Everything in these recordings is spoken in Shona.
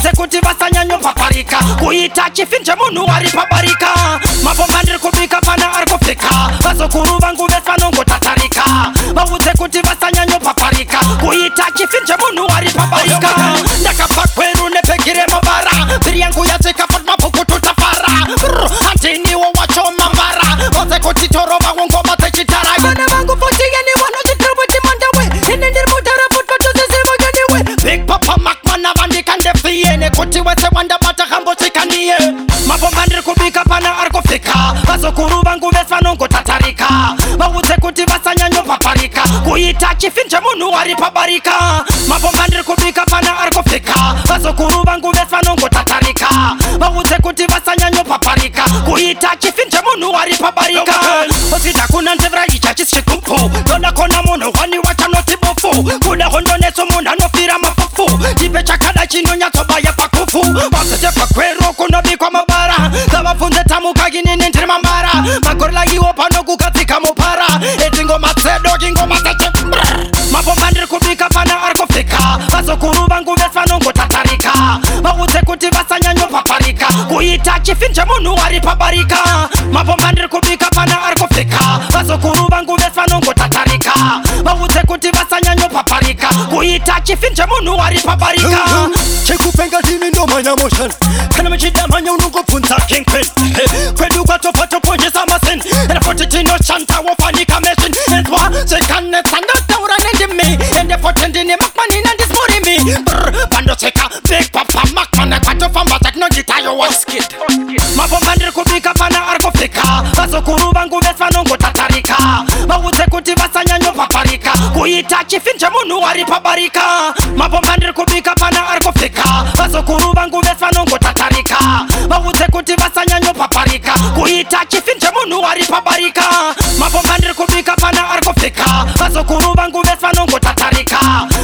bavutse kuti vasanyanyobva parika kuita chifi chemunhu ari pabarika mapomba ndiri kubika mana ari kupfika vazokuru vangu vese vanongotatarika vavutse kuti vasanyanyobva parika kuita chifi chemunhu ari pabarika nekuti wese wandabata hambosvikaniye mapomba ndiri kubika pana ari kufika vazokuru vangu vese vanongotatarika vaudze kuti vasanyanyopaparika kuita chifi chemunhu ari pabarika mapomba ndiri kubika pana ari kufika vazokuru vangu vese vanongotatarika vaudze kuti vasanyanyopaparika kuita chifi chemunhu ari pabarika osida kuna ndevra ichachisi chitupu ndoda kona munhu wani wachanoti bofu kuda hondoneso munhu anofira mapofu ndipe chakada chinonyatsobaya pano kukatika mupara etingoma tsedo kingoma tache mapomba ndiri kubika pana ari kufika vazokuru vangu vesvanongotatarika vaudze kuti vasanyanyopaparika kuita chifi chemunhu ari pabarika mapomba ndiri kubika pana ari kufika vazokuru vangu vesvanongotatarika vaudze kuti vasanyanyopaparika kuita chifi chemunhu ari pabarika chekupenga ndini ndomhanya moshana anointing no chanta wo fani kamesin etwa se kanne sanda taura ne dimme ende for tendi ne makmani na dis mori mi brr bando seka big papa makmana kato famba technology tayo wa skid mapo mandri kubika pana arko fika baso kuru bangu besa nongo tatarika mawutse kuti vasanyanyo paparika kuita chifin chemunhu ari pabarika mapo mandri kubika pana arko fika baso kuru bangu besa nongo tatarika mawutse kuti vasanyanyo paparika kuita chifin chemunhu ari pabarika vazukuru vangu vesvanongotatarika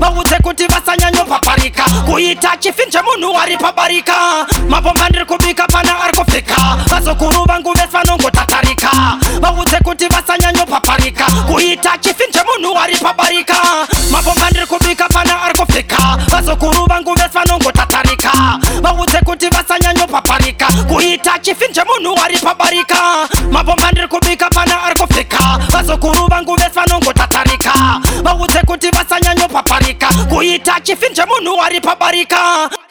vaudze kuti vasanyanyopaparika kuita chifi chemunhu ari pabarika mabomba ndiri kubika pana ari kufika vazukuru vangu vesvanongotatarika vaudze kuti vasanyanyopaparika kuita chifi chemunhu ari pabarika mabomba ndiri kubika pana ari kufika vazukuru vangu vesvanongotatarika vaudze kuti vasanyanyopaparika kuita chifi chemunhu ari pabarika mabomba ndiri kubika pana ari kufika vazukuru vangu vesvanongotatarika t a c h if in c Jamunu or i Paparika.